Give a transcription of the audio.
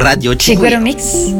Radio Chigüiro Mix.